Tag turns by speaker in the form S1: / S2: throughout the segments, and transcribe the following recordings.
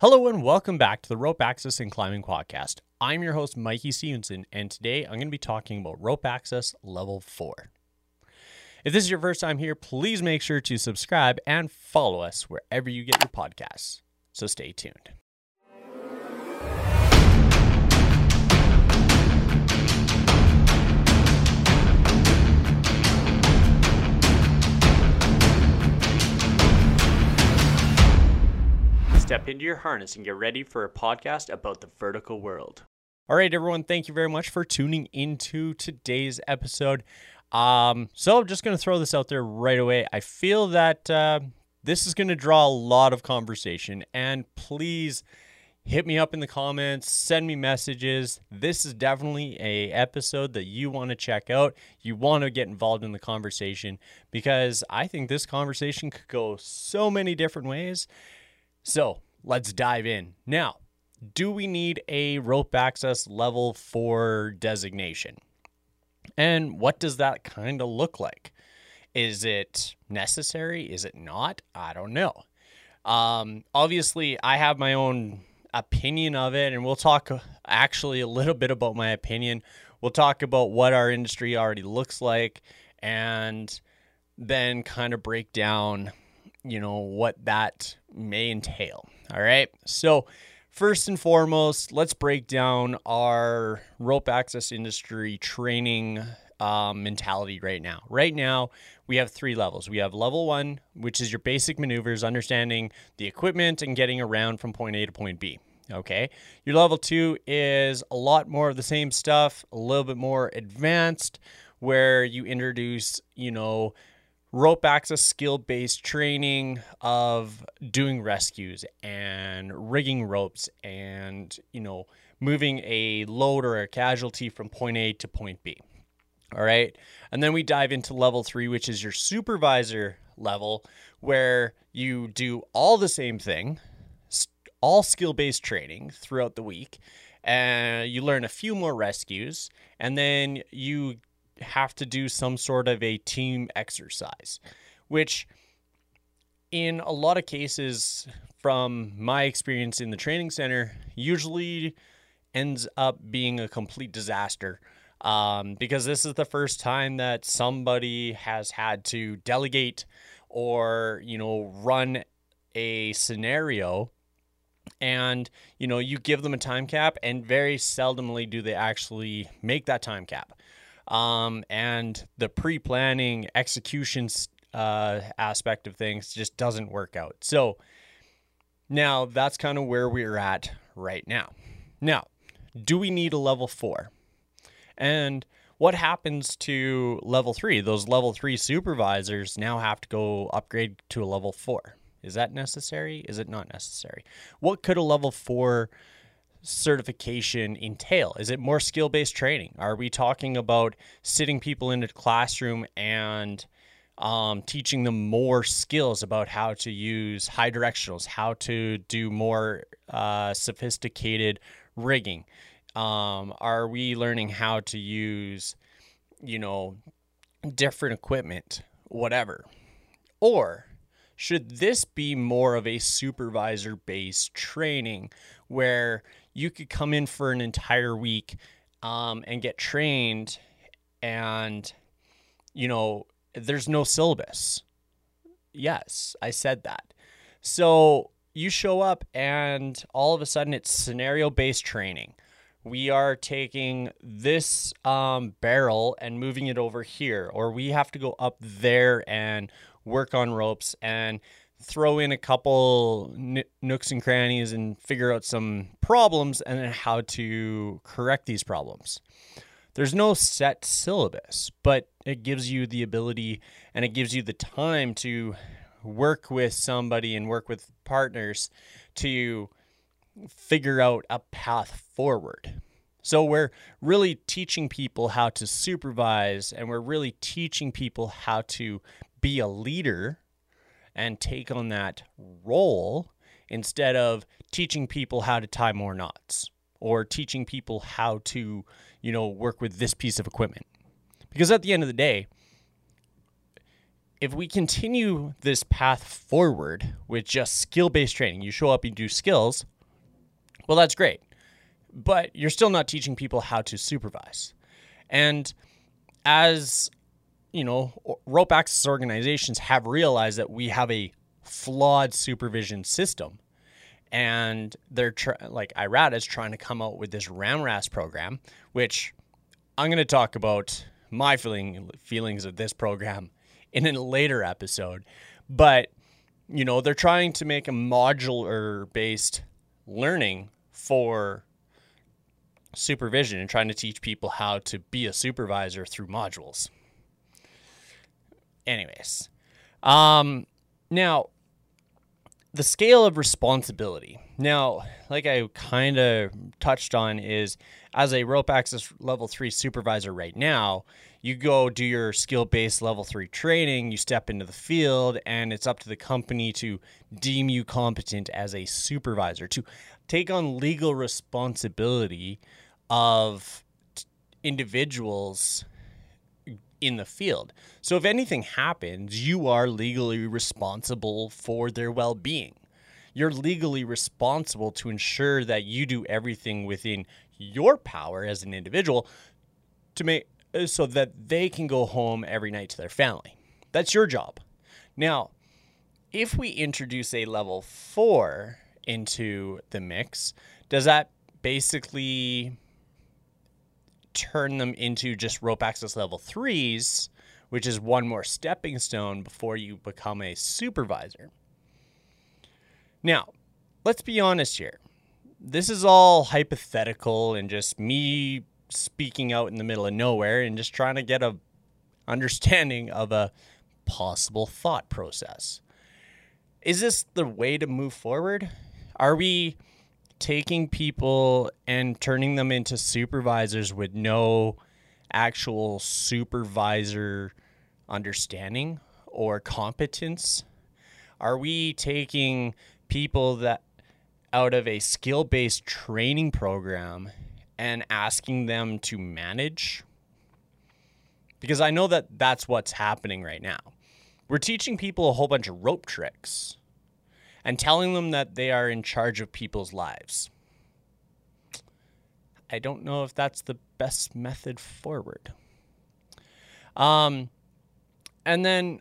S1: Hello and welcome back to the Rope Access and Climbing Podcast. I'm your host, Mikey Stevenson, and today I'm going to be talking about rope access level 4. If this is your first time here, please make sure to subscribe and follow us wherever you get your podcasts. So stay tuned. Step into your harness and get ready for a podcast about the vertical world. All right, everyone, thank you very much for tuning into today's episode. Um, so I'm just going to throw this out there right away. I feel that uh, this is going to draw a lot of conversation, and please hit me up in the comments, send me messages. This is definitely a episode that you want to check out. You want to get involved in the conversation because I think this conversation could go so many different ways. So let's dive in. Now, do we need a rope access level 4 designation? And what does that kind of look like? Is it necessary? Is it not? I don't know. Um, obviously, I have my own opinion of it, and we'll talk actually a little bit about my opinion. We'll talk about what our industry already looks like and then kind of break down you know, what that may entail. All right. So, first and foremost, let's break down our rope access industry training um, mentality right now. Right now, we have three levels. We have level one, which is your basic maneuvers, understanding the equipment and getting around from point A to point B. Okay. Your level two is a lot more of the same stuff, a little bit more advanced, where you introduce, you know, rope access skill based training of doing rescues and rigging ropes and, you know, moving a load or a casualty from point A to point B. All right. And then we dive into level three, which is your supervisor level, where you do all the same thing, all skill based training throughout the week. And you learn a few more rescues, and then you have to do some sort of a team exercise, which in a lot of cases, from my experience in the training center, usually ends up being a complete disaster. Um, because this is the first time that somebody has had to delegate or, you know, run a scenario and you know you give them a time cap and very seldomly do they actually make that time cap um, and the pre-planning execution uh, aspect of things just doesn't work out. So now that's kind of where we're at right now. Now, do we need a level four? And what happens to level three? Those level three supervisors now have to go upgrade to a level four. Is that necessary? Is it not necessary? What could a level four certification entail? Is it more skill based training? Are we talking about sitting people in a classroom and um, teaching them more skills about how to use high directionals, how to do more uh, sophisticated rigging? Um, are we learning how to use, you know, different equipment, whatever? Or should this be more of a supervisor based training where you could come in for an entire week um, and get trained and you know there's no syllabus. Yes i said that. So you show up and all of a sudden it's scenario based training. We are taking this um, barrel and moving it over here or we have to go up there and work on ropes and throw in a couple nooks and crannies and figure out some problems and then how to correct these problems. There's no set syllabus, but it gives you the ability and it gives you the time to work with somebody and work with partners to figure out a path forward. So we're really teaching people how to supervise and we're really teaching people how to be a leader and take on that role instead of teaching people how to tie more knots or teaching people how to, you know, work with this piece of equipment. Because at the end of the day, if we continue this path forward with just skill based training, you show up and do skills, well, that's great. But you're still not teaching people how to supervise. And as you know, rope access organizations have realized that we have a flawed supervision system. And they're tr- like IRATA is trying to come out with this RAMRASS program, which I'm going to talk about my feeling feelings of this program in a later episode. But you know, they're trying to make a modular based learning for supervision and trying to teach people how to be a supervisor through modules. Anyways, um, now the scale of responsibility. Now, like I kind of touched on, is as a rope access level three supervisor right now, you go do your skill based level three training, you step into the field, and it's up to the company to deem you competent as a supervisor, to take on legal responsibility of individuals in the field. So if anything happens, you are legally responsible for their well being. You're legally responsible to ensure that you do everything within your power as an individual to make uh, so that they can go home every night to their family. That's your job. Now, if we introduce a level 4 into the mix, does that basically turn them into just rope access level threes, which is one more stepping stone before you become a supervisor. Now, let's be honest here. This is all hypothetical and just me speaking out in the middle of nowhere and just trying to get a understanding of a possible thought process. Is this the way to move forward? Are we taking people and turning them into supervisors with no actual supervisor understanding or competence? Are we taking people that out of a skill based training program and asking them to manage? Because I know that that's what's happening right now. We're teaching people a whole bunch of rope tricks and telling them that they are in charge of people's lives. I don't know if that's the best method forward. Um, and then,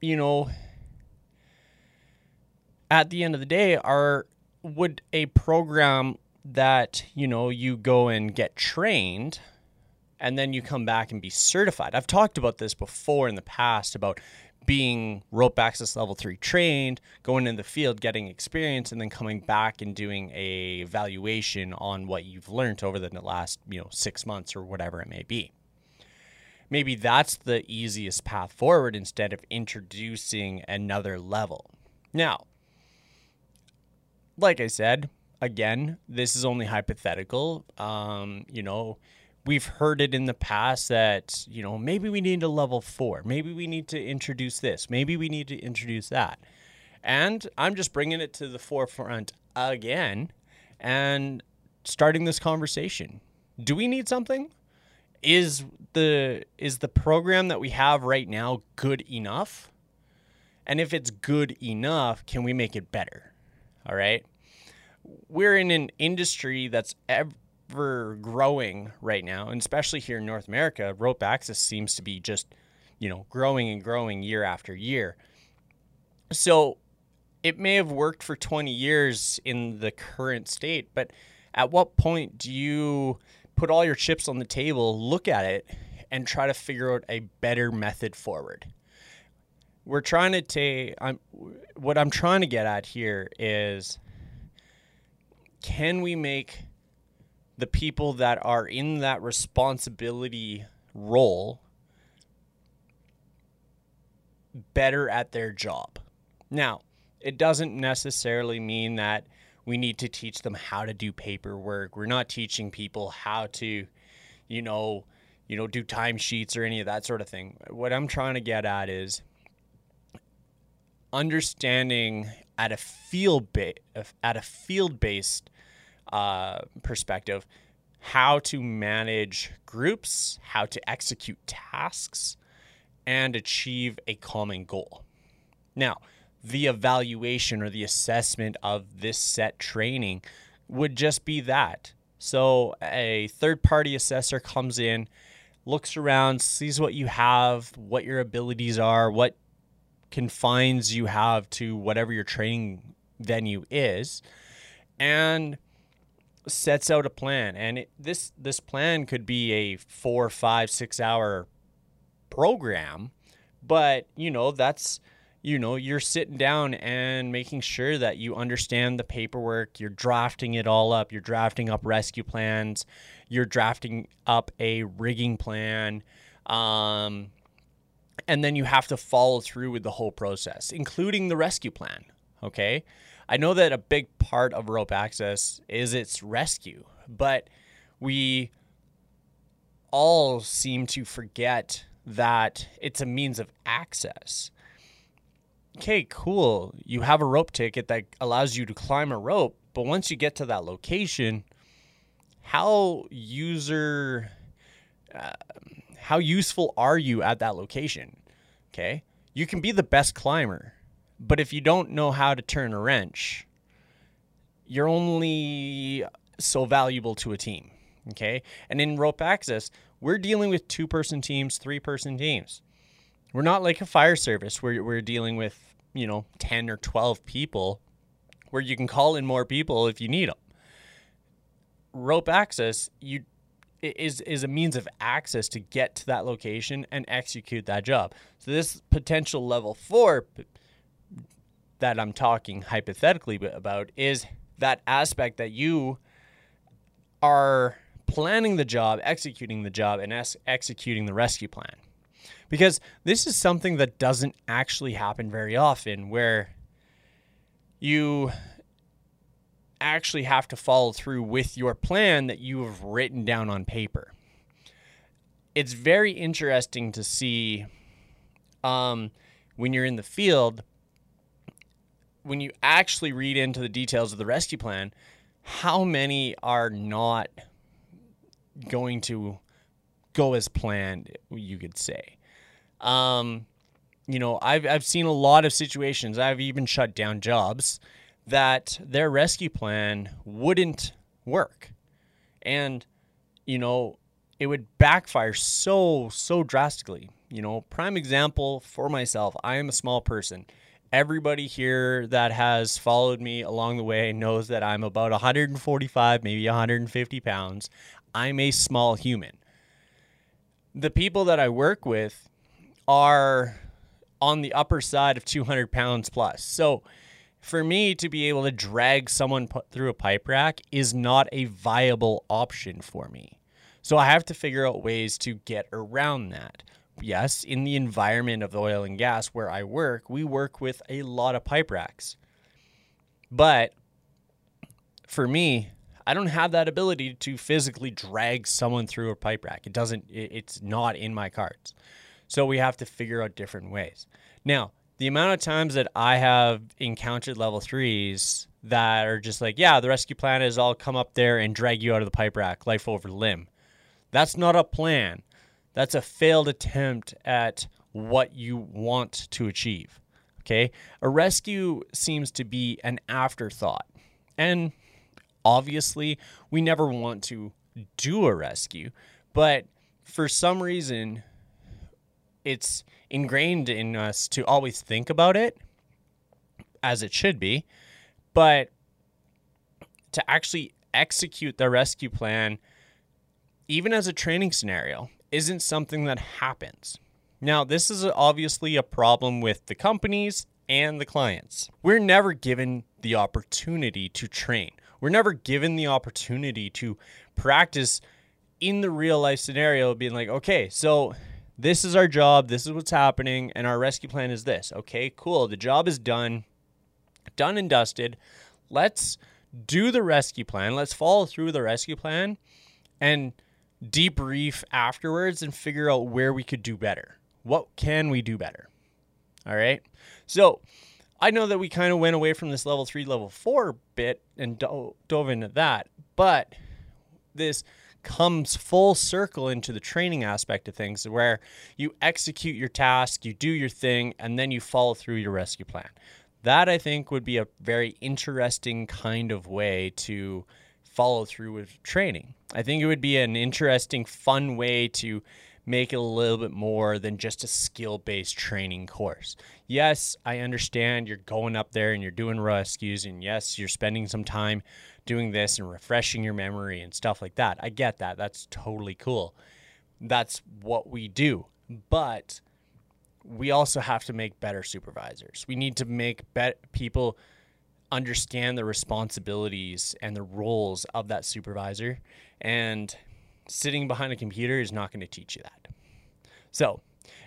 S1: you know, at the end of the day, are would a program that you know you go and get trained and then you come back and be certified. I've talked about this before in the past about being rope access level three trained, going in the field, getting experience, and then coming back and doing a valuation on what you've learned over the last, you know, six months or whatever it may be. Maybe that's the easiest path forward instead of introducing another level. Now, like I said, again, this is only hypothetical. Um, you know, we've heard it in the past that you know maybe we need a level four maybe we need to introduce this maybe we need to introduce that. And i'm just bringing it to the forefront again and starting this conversation. Do we need something? Is the is the program that we have right now good enough? And if it's good enough can we make it better? All right? We're in an industry that's ever growing right now, and especially here in North America, rope access seems to be just, you know, growing and growing year after year. So it may have worked for 20 years in the current state, but at what point do you put all your chips on the table, look at it, and try to figure out a better method forward? We're trying to take, I'm, what I'm trying to get at here is can we make the people that are in that responsibility role better at their job. Now, it doesn't necessarily mean that we need to teach them how to do paperwork. We're not teaching people how to, you know, you know, do timesheets or any of that sort of thing. What I'm trying to get at is understanding at a field ba- at a field based uh, perspective how to manage groups, how to execute tasks, and achieve a common goal. Now, the evaluation or the assessment of this set training would just be that. So, a third party assessor comes in, looks around, sees what you have, what your abilities are, what confines you have to whatever your training venue is, and sets out a plan. And it, this this plan could be a four, five, six hour program, but you know that's you know you're sitting down and making sure that you understand the paperwork you're drafting it all up you're drafting up rescue plans you're drafting up a rigging plan um, and then you have to follow through with the whole process including the rescue plan okay I know that a big part of rope access is its rescue, but we all seem to forget that it's a means of access. Okay, cool. You have a rope ticket that allows you to climb a rope, but once you get to that location, how user uh, how useful are you at that location? Okay? You can be the best climber, but if you don't know how to turn a wrench, you're only so valuable to a team. Okay. And in rope access, we're dealing with two person teams, three person teams. We're not like a fire service where we're dealing with, you know, 10 or 12 people where you can call in more people if you need them. Rope access, you is is a means of access to get to that location and execute that job. So this potential level 4 that I'm talking hypothetically about is that aspect that you are planning the job, executing the job, and ex- executing the rescue plan. Because this is something that doesn't actually happen very often where you actually have to follow through with your plan that you have written down on paper. It's very interesting to see um, when you're in the field when you actually read into the details of the rescue plan, how many are not going to go as planned, you could say. Um, you know, I've, I've seen a lot of situations, I've even shut down jobs that their rescue plan wouldn't work. And, you know, it would backfire so, so drastically. You know, prime example for myself, I am a small person everybody here that has followed me along the way knows that I'm about 145, maybe 150 pounds. I'm a small human. The people that I work with are on the upper side of 200 pounds plus. So for me to be able to drag someone through a pipe rack is not a viable option for me. So I have to figure out ways to get around that yes, in the environment of the oil and gas where I work, we work with a lot of pipe racks. But for me, I don't have that ability to physically drag someone through a pipe rack. It doesn't, it's not in my cards. So we have to figure out different ways. Now, the amount of times that I have encountered level threes that are just like, yeah, the rescue plan is I'll come up there and drag you out of the pipe rack, life over limb. That's not a plan. That's a failed attempt at what you want to achieve. Okay. A rescue seems to be an afterthought. And obviously, we never want to do a rescue, but for some reason, it's ingrained in us to always think about it as it should be, but to actually execute the rescue plan, even as a training scenario, isn't something that happens. Now, this is obviously a problem with the companies and the clients. We're never given the opportunity to train. We're never given the opportunity to practice in the real life scenario, being like, okay, so this is our job, this is what's happening, and our rescue plan is this. Okay, cool. The job is done, done and dusted. Let's do the rescue plan. Let's follow through the rescue plan and debrief afterwards and figure out where we could do better. What can we do better? All right. So I know that we kind of went away from this level three, level four bit and do- dove into that, but this comes full circle into the training aspect of things where you execute your task, you do your thing, and then you follow through your rescue plan. That I think would be a very interesting kind of way to follow through with training. I think it would be an interesting, fun way to make it a little bit more than just a skill based training course. Yes, I understand you're going up there and you're doing rescues, and yes, you're spending some time doing this and refreshing your memory and stuff like that. I get that. That's totally cool. That's what we do. But we also have to make better supervisors. We need to make be- people understand the responsibilities and the roles of that supervisor. And sitting behind a computer is not going to teach you that. So,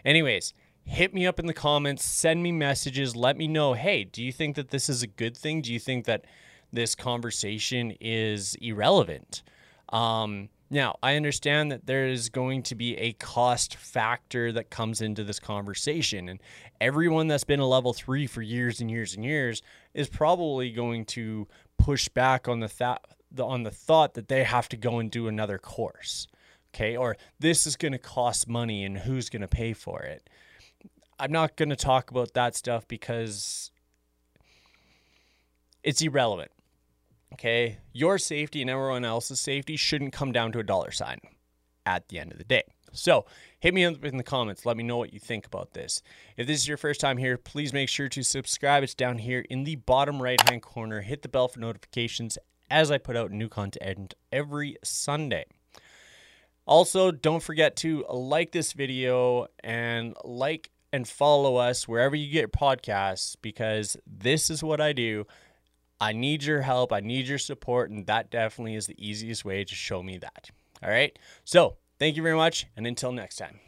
S1: anyways, hit me up in the comments, send me messages, let me know hey, do you think that this is a good thing? Do you think that this conversation is irrelevant? Um, now, I understand that there is going to be a cost factor that comes into this conversation. And everyone that's been a level three for years and years and years is probably going to push back on the, th- on the thought that they have to go and do another course. Okay. Or this is going to cost money and who's going to pay for it. I'm not going to talk about that stuff because it's irrelevant. Okay. Your safety and everyone else's safety shouldn't come down to a dollar sign at the end of the day. So hit me up in the comments. Let me know what you think about this. If this is your first time here, please make sure to subscribe. It's down here in the bottom right hand corner. Hit the bell for notifications as I put out new content every Sunday. Also, don't forget to like this video and like and follow us wherever you get podcasts because this is what I do. I need your help. I need your support. And that definitely is the easiest way to show me that. All right. So thank you very much. And until next time.